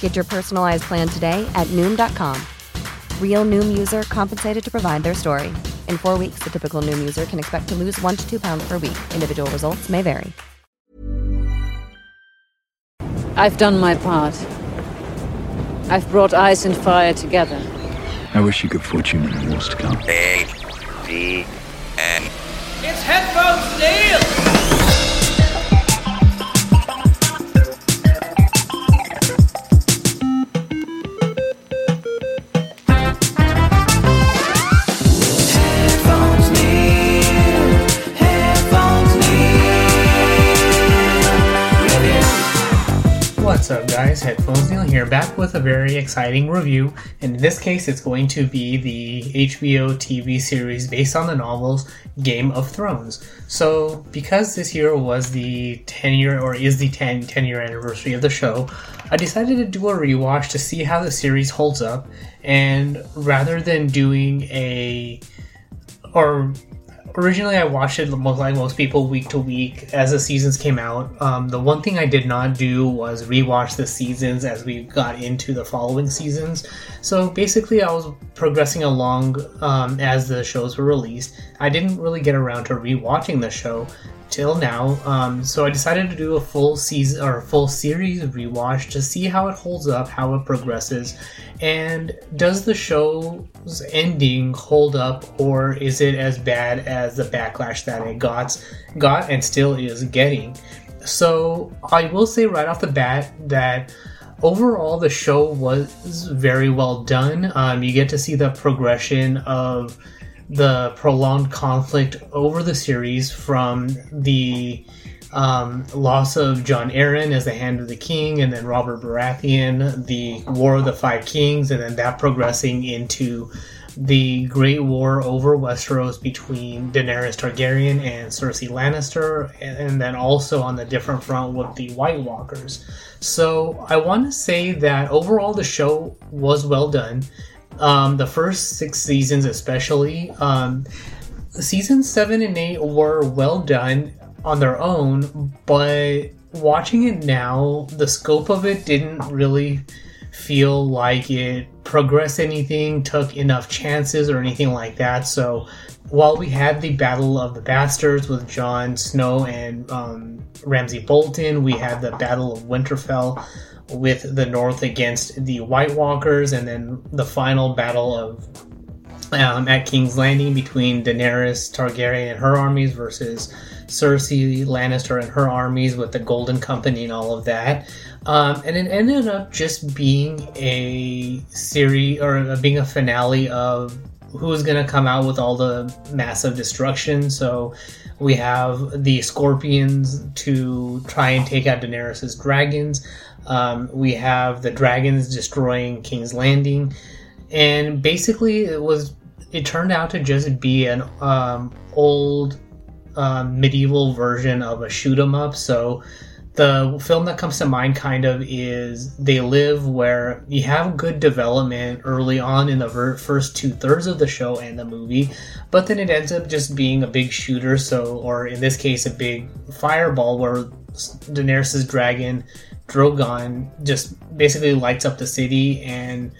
Get your personalized plan today at Noom.com. Real Noom user compensated to provide their story. In four weeks, the typical Noom user can expect to lose one to two pounds per week. Individual results may vary. I've done my part. I've brought ice and fire together. I wish you good fortune in the wars to come. A D N. It's headphones, Neil! What's up, guys? Headphones Neil here, back with a very exciting review. And in this case, it's going to be the HBO TV series based on the novels Game of Thrones. So, because this year was the 10 year or is the 10, 10 year anniversary of the show, I decided to do a rewatch to see how the series holds up. And rather than doing a or originally I watched it like most people week to week as the seasons came out. Um, the one thing I did not do was rewatch the seasons as we got into the following seasons. So basically, I was progressing along um, as the shows were released. I didn't really get around to rewatching the show till now. Um, so I decided to do a full season or full series rewatch to see how it holds up, how it progresses, and does the show's ending hold up, or is it as bad as the backlash that it got, got and still is getting? So I will say right off the bat that overall the show was very well done. Um, you get to see the progression of the prolonged conflict over the series from the um, loss of Jon Arryn as the Hand of the King, and then Robert Baratheon, the War of the Five Kings, and then that progressing into the Great War over Westeros between Daenerys Targaryen and Cersei Lannister, and then also on the different front with the White Walkers. So I want to say that overall the show was well done. Um, the first six seasons, especially, um, seasons seven and eight were well done on their own, but watching it now, the scope of it didn't really feel like it progressed anything, took enough chances, or anything like that. So while we had the Battle of the Bastards with Jon Snow and um, Ramsay Bolton, we had the Battle of Winterfell with the North against the White Walkers, and then the final battle of um, at King's Landing between Daenerys Targaryen and her armies versus Cersei Lannister and her armies with the Golden Company and all of that. Um, and it ended up just being a series or being a finale of who's going to come out with all the massive destruction. So we have the Scorpions to try and take out Daenerys' dragons. Um, we have the dragons destroying King's Landing, and basically it was it turned out to just be an um, old uh, medieval version of a shoot 'em up. So the film that comes to mind kind of is They Live, where you have good development early on in the first two thirds of the show and the movie, but then it ends up just being a big shooter. So, or in this case, a big fireball where Daenerys' dragon Drogon just basically lights up the city and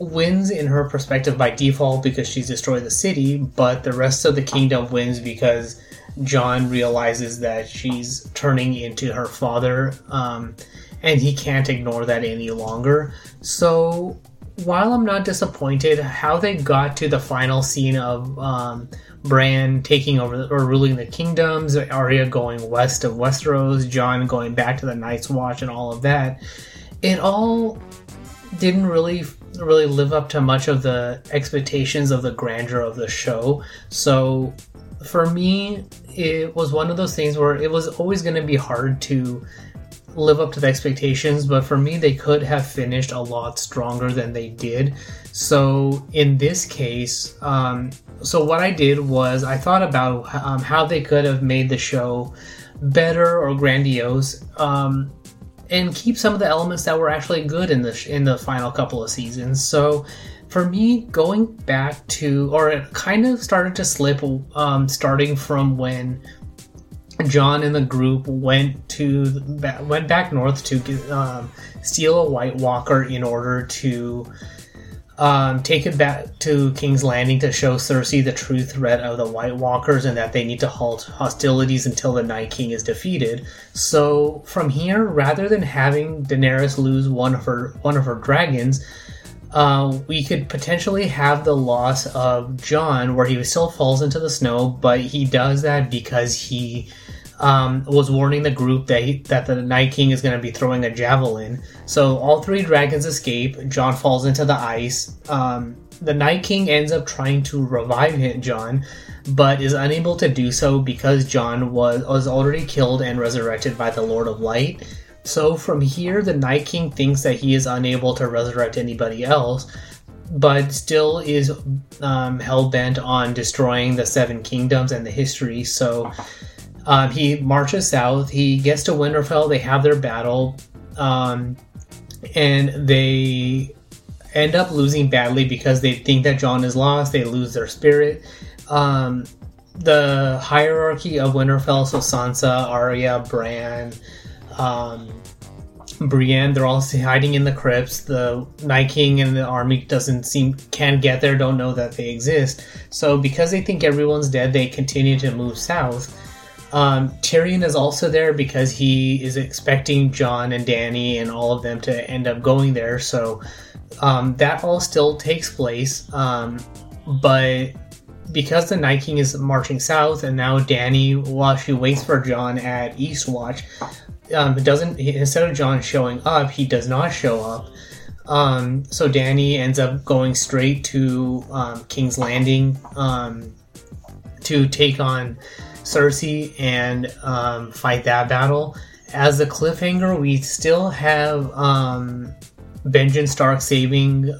wins in her perspective by default because she's destroyed the city, but the rest of the kingdom wins because Jon realizes that she's turning into her father, um, and he can't ignore that any longer. So while I'm not disappointed how they got to the final scene of um, Bran taking over or ruling the kingdoms, Arya going west of Westeros, Jon going back to the Night's Watch, and all of that, it all didn't really really live up to much of the expectations of the grandeur of the show. So for me, it was one of those things where it was always going to be hard to live up to the expectations, but for me, they could have finished a lot stronger than they did. So in this case, um, so what I did was I thought about um, how they could have made the show better or grandiose. Um, and keep some of the elements that were actually good in the in the final couple of seasons. So for me, going back to or it kind of started to slip, um, starting from when Jon and the group went to went back north to um, steal a White Walker in order to um, take it back to King's Landing to show Cersei the true threat of the White Walkers and that they need to halt hostilities until the Night King is defeated. So from here, rather than having Daenerys lose one of her one of her dragons, uh, we could potentially have the loss of Jon, where he still falls into the snow, but he does that because he um, was warning the group that he, that the Night King is going to be throwing a javelin. So all three dragons escape. Jon falls into the ice. Um, the Night King ends up trying to revive Jon, but is unable to do so because Jon was was already killed and resurrected by the Lord of Light. So from here, the Night King thinks that he is unable to resurrect anybody else, but still is um, hell bent on destroying the Seven Kingdoms and the history. So um, he marches south. He gets to Winterfell. They have their battle, um, and they end up losing badly because they think that Jon is lost. They lose their spirit. Um, the hierarchy of Winterfell, so Sansa, Arya, Bran, um, Brienne, they're all hiding in the crypts. The Night King and the army doesn't seem can't get there, don't know that they exist. So because they think everyone's dead, they continue to move south. Um, Tyrion is also there because he is expecting Jon and Dany and all of them to end up going there. So um, that all still takes place. Um, but because the Night King is marching south, and now Dany, while she waits for Jon at Eastwatch, um, doesn't instead of Jon showing up, he does not show up. Um, so Dany ends up going straight to um, King's Landing um, to take on Cersei and um, fight that battle. As a cliffhanger, we still have um, Benjen Stark saving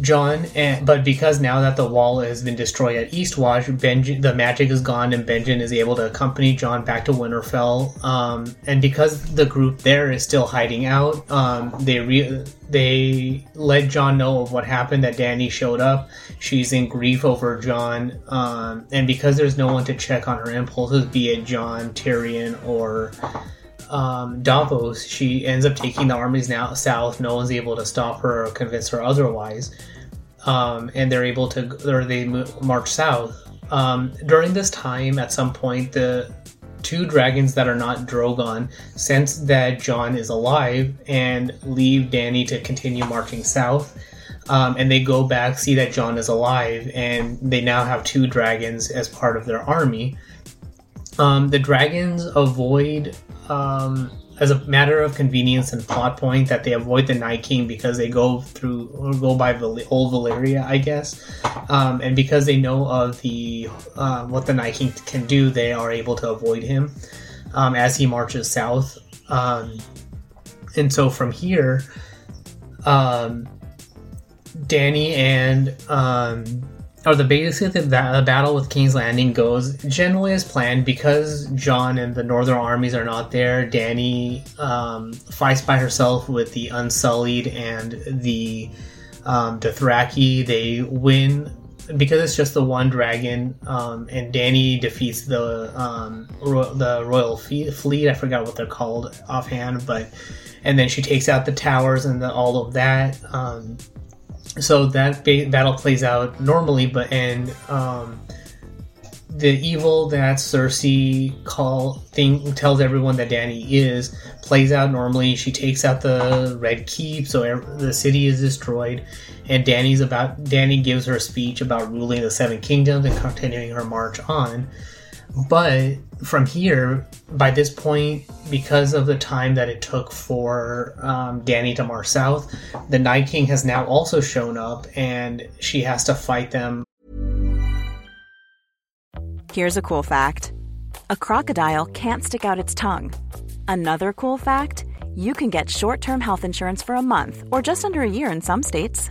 Jon, and, but because now that the wall has been destroyed at Eastwatch, Benjen, the magic is gone, and Benjen is able to accompany Jon back to Winterfell. Um, and because the group there is still hiding out, um, they re- they let Jon know of what happened. That Dany showed up. She's in grief over Jon, um, and because there's no one to check on her impulses, be it Jon, Tyrion, or um, Davos, she ends up taking the armies now south. No one's able to stop her or convince her otherwise, um, and they're able to, or they march south. Um, during this time, at some point, the two dragons that are not Drogon sense that Jon is alive and leave Dany to continue marching south. Um, and they go back, see that Jon is alive, and they now have two dragons as part of their army. Um, the dragons avoid um, as a matter of convenience and plot point that they avoid the Night King because they go through or go by Val- old Valyria, I guess, um, and because they know of the uh, what the Night King can do, they are able to avoid him um, as he marches south. Um, and so from here, um, Dany and um, or the basically the, the battle with King's Landing goes generally as planned because Jon and the Northern armies are not there. Dany um, fights by herself with the Unsullied and the um, Dothraki. They win because it's just the one dragon, um, and Dany defeats the um, ro- the royal fleet. I forgot what they're called offhand, but and then she takes out the towers and the, all of that. Um, so that ba- battle plays out normally, but and um, the evil that Cersei call thing tells everyone that Dany is plays out normally. She takes out the Red Keep, so the city is destroyed, and Dany's about Dany gives her a speech about ruling the Seven Kingdoms and continuing her march on. But from here, by this point, because of the time that it took for um, Dany to march south, the Night King has now also shown up, and she has to fight them Here's a cool fact a crocodile can't stick out its tongue. Another cool fact you can get short term health insurance for a month or just under a year in some states.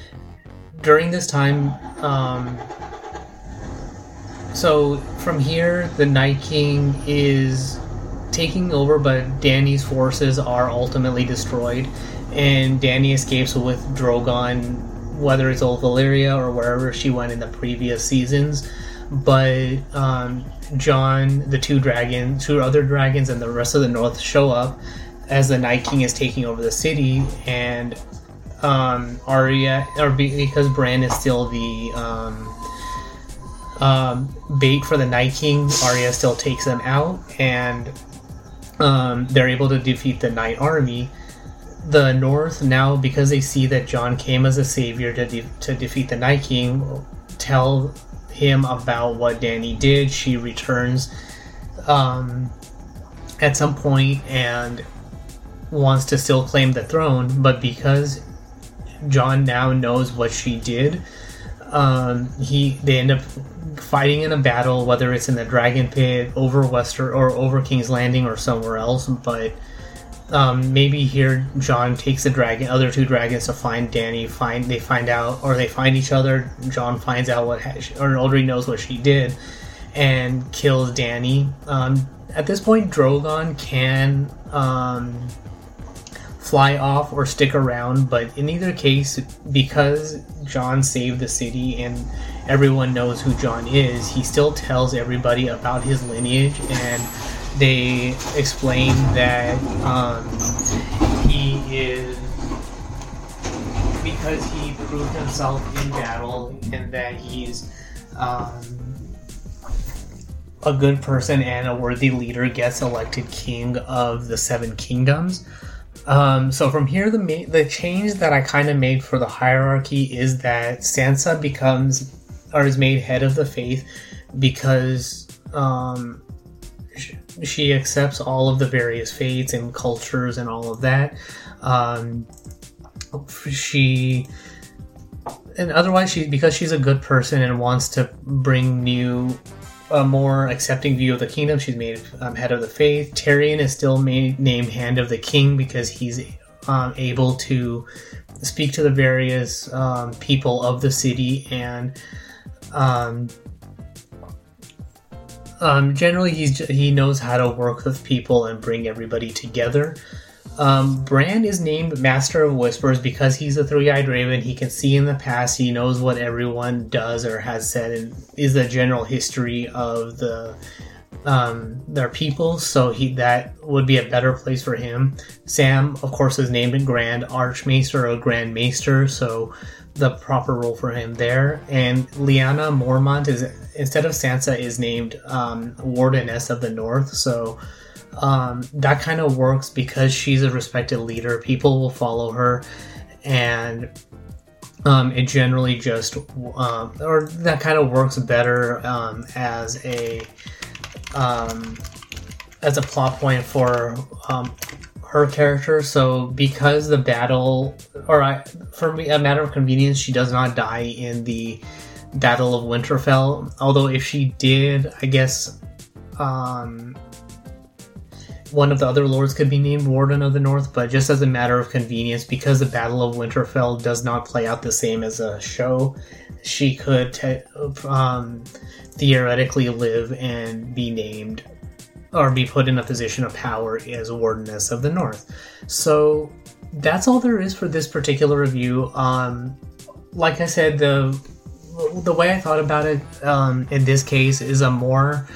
During this time, um, so from here, the Night King is taking over, but Dany's forces are ultimately destroyed, and Dany escapes with Drogon, whether it's Old Valyria or wherever she went in the previous seasons. But um, Jon, the two dragons, two other dragons, and the rest of the North show up as the Night King is taking over the city, and um, Arya, or because Bran is still the um, um, bait for the Night King, Arya still takes them out, and um, they're able to defeat the Night Army. The North now, because they see that Jon came as a savior to de- to defeat the Night King, tell him about what Dany did. She returns um, at some point and wants to still claim the throne, but because Jon now knows what she did. Um, he they end up fighting in a battle, whether it's in the Dragon Pit, over Wester, or over King's Landing, or somewhere else. But um, maybe here Jon takes the dragon, other two dragons to find Dany. Find they find out, or they find each other. Jon finds out what, or already knows what she did, and kills Dany. Um, at this point, Drogon can. Fly off or stick around, but in either case, because Jon saved the city and everyone knows who Jon is, he still tells everybody about his lineage and they explain that um, he is because he proved himself in battle and that he's um, a good person and a worthy leader gets elected king of the seven kingdoms um, so from here, the ma- the change that I kind of made for the hierarchy is that Sansa becomes or is made head of the faith because um, sh- she accepts all of the various faiths and cultures and all of that. Um, she and otherwise she because she's a good person and wants to bring new a more accepting view of the kingdom. She's made um, head of the faith. Tyrion is still made, named hand of the king because he's um, able to speak to the various um, people of the city and um, um, generally he's he knows how to work with people and bring everybody together. Um, Bran is named Master of Whispers because he's a three-eyed raven. He can see in the past. He knows what everyone does or has said, and is the general history of the um, their people. So he that would be a better place for him. Sam, of course, is named Grand Archmaester or Grand Maester. So the proper role for him there. And Lyanna Mormont is instead of Sansa is named um, Wardeness of the North. So um, that kind of works because she's a respected leader. People will follow her, and um, it generally just um, or that kind of works better um, as a um, as a plot point for um, her character. So because the battle, or I, for me, a matter of convenience, she does not die in the Battle of Winterfell. Although if she did, I guess um, one of the other lords could be named Warden of the North, but just as a matter of convenience, because the Battle of Winterfell does not play out the same as a show, she could te- um, theoretically live and be named or be put in a position of power as Wardeness of the North. So that's all there is for this particular review. Um, like I said, the the way I thought about it um, in this case is a more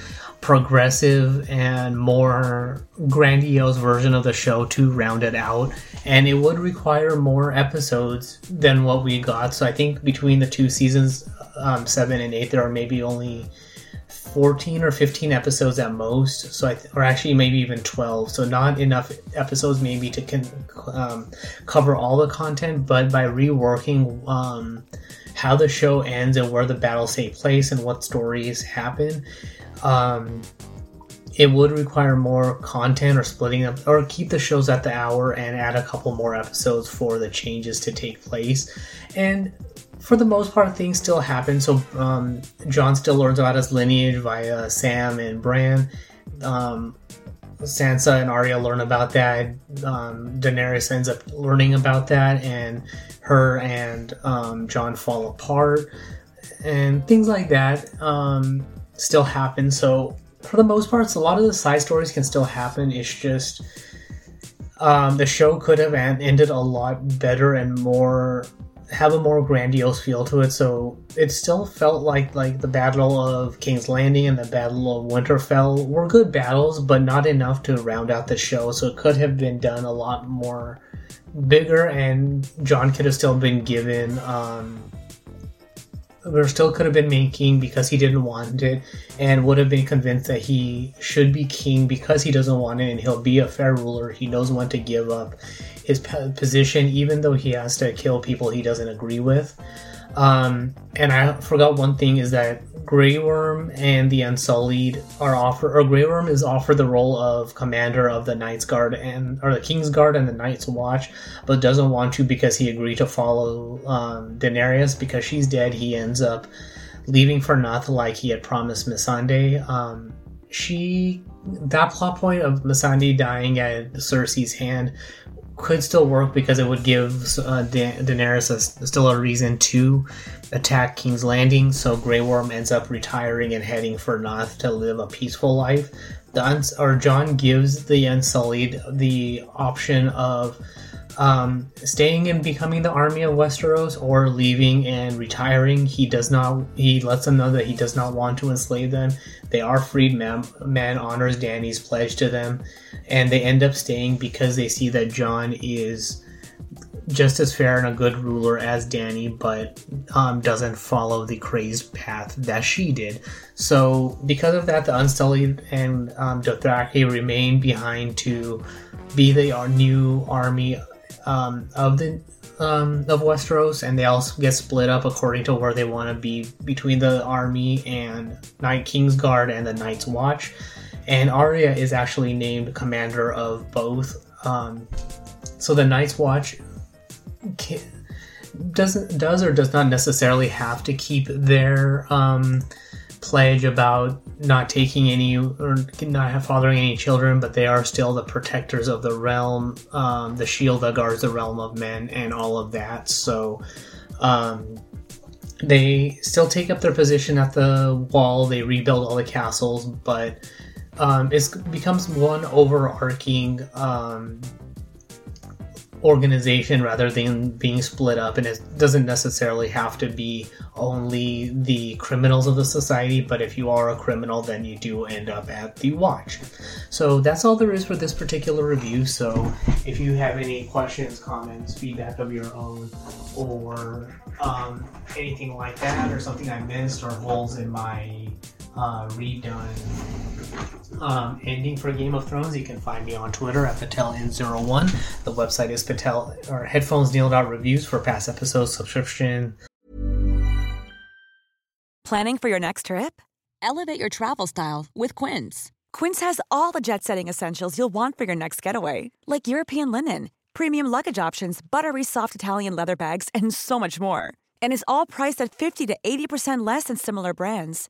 progressive and more grandiose version of the show to round it out. And it would require more episodes than what we got. So i think between the two seasons um, 7 and 8 there are maybe only 14 or 15 episodes at most. So I th- or actually maybe even 12 so not enough episodes maybe to con- um, cover all the content. But by reworking um, how the show ends and where the battles take place and what stories happen um, it would require more content or splitting up or keep the shows at the hour and add a couple more episodes for the changes to take place. And for the most part things still happen. So um, jon still learns about his lineage via sam and bran. Um, sansa and arya learn about that. Um, daenerys ends up learning about that and her and um, jon fall apart and things like that. Um, still happen. So for the most part, a lot of the side stories can still happen. It's just um, the show could have ended a lot better and more have a more grandiose feel to it. So it still felt like like the Battle of King's Landing and the Battle of Winterfell were good battles, but not enough to round out the show. So it could have been done a lot more bigger, and Jon could have still been given um, there still could have been made king because he didn't want it and would have been convinced that he should be king because he doesn't want it and he'll be a fair ruler. He knows when to give up his position even though he has to kill people he doesn't agree with um, and i forgot one thing is that Grey Worm and the Unsullied are offered, or Grey Worm is offered the role of commander of the Knights Guard and or the King's Guard and the Night's Watch, but doesn't want to because he agreed to follow um, Daenerys because she's dead. He ends up leaving for Naath like he had promised Missandei. Um, she that plot point of Missandei dying at Cersei's hand could still work because it would give uh, da- Daenerys a, still a reason to attack King's Landing. So Grey Worm ends up retiring and heading for Naath to live a peaceful life. The uns- or Jon gives the Unsullied the option of um, staying and becoming the army of Westeros or leaving and retiring. He does not. He lets them know that he does not want to enslave them. They are freed. Man, man honors Dany's pledge to them, and they end up staying because they see that Jon is just as fair and a good ruler as Dany, but um, doesn't follow the crazed path that she did. So, because of that, the Unsullied and um, Dothraki remain behind to be the new army um, of the um, of Westeros, and they also get split up according to where they want to be between the army and Night King's Guard and the Night's Watch. And Arya is actually named commander of both. Um, so the Night's Watch doesn't does or does not necessarily have to keep their um, pledge about not taking any or not fathering any children, but they are still the protectors of the realm, um, the shield that guards the realm of men, and all of that. So um, they still take up their position at the wall. They rebuild all the castles, but um, it becomes one overarching um, organization rather than being split up and it doesn't necessarily have to be only the criminals of the society but if you are a criminal then you do end up at the watch. So that's all there is for this particular review. So if you have any questions comments feedback of your own or um, anything like that or something i missed or holes in my uh, redone um, ending for Game of Thrones, you can find me on Twitter at PatelN01. The website is Patel or headphonesneil.reviews for past episodes, subscription. Planning for your next trip? Elevate your travel style with Quince. Quince has all the jet setting essentials you'll want for your next getaway, like European linen, premium luggage options, buttery soft Italian leather bags, and so much more. And is all priced at 50 to 80% less than similar brands.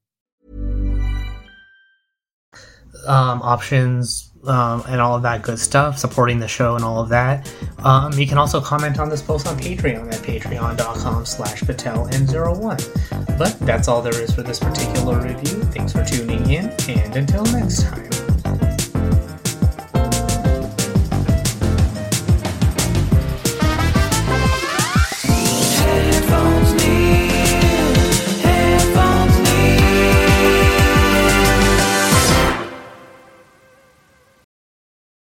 Um, options um, and all of that good stuff, supporting the show and all of that. Um, you can also comment on this post on Patreon at patreon.com slash pateln01. But that's all there is for this particular review. Thanks for tuning in, and until next time.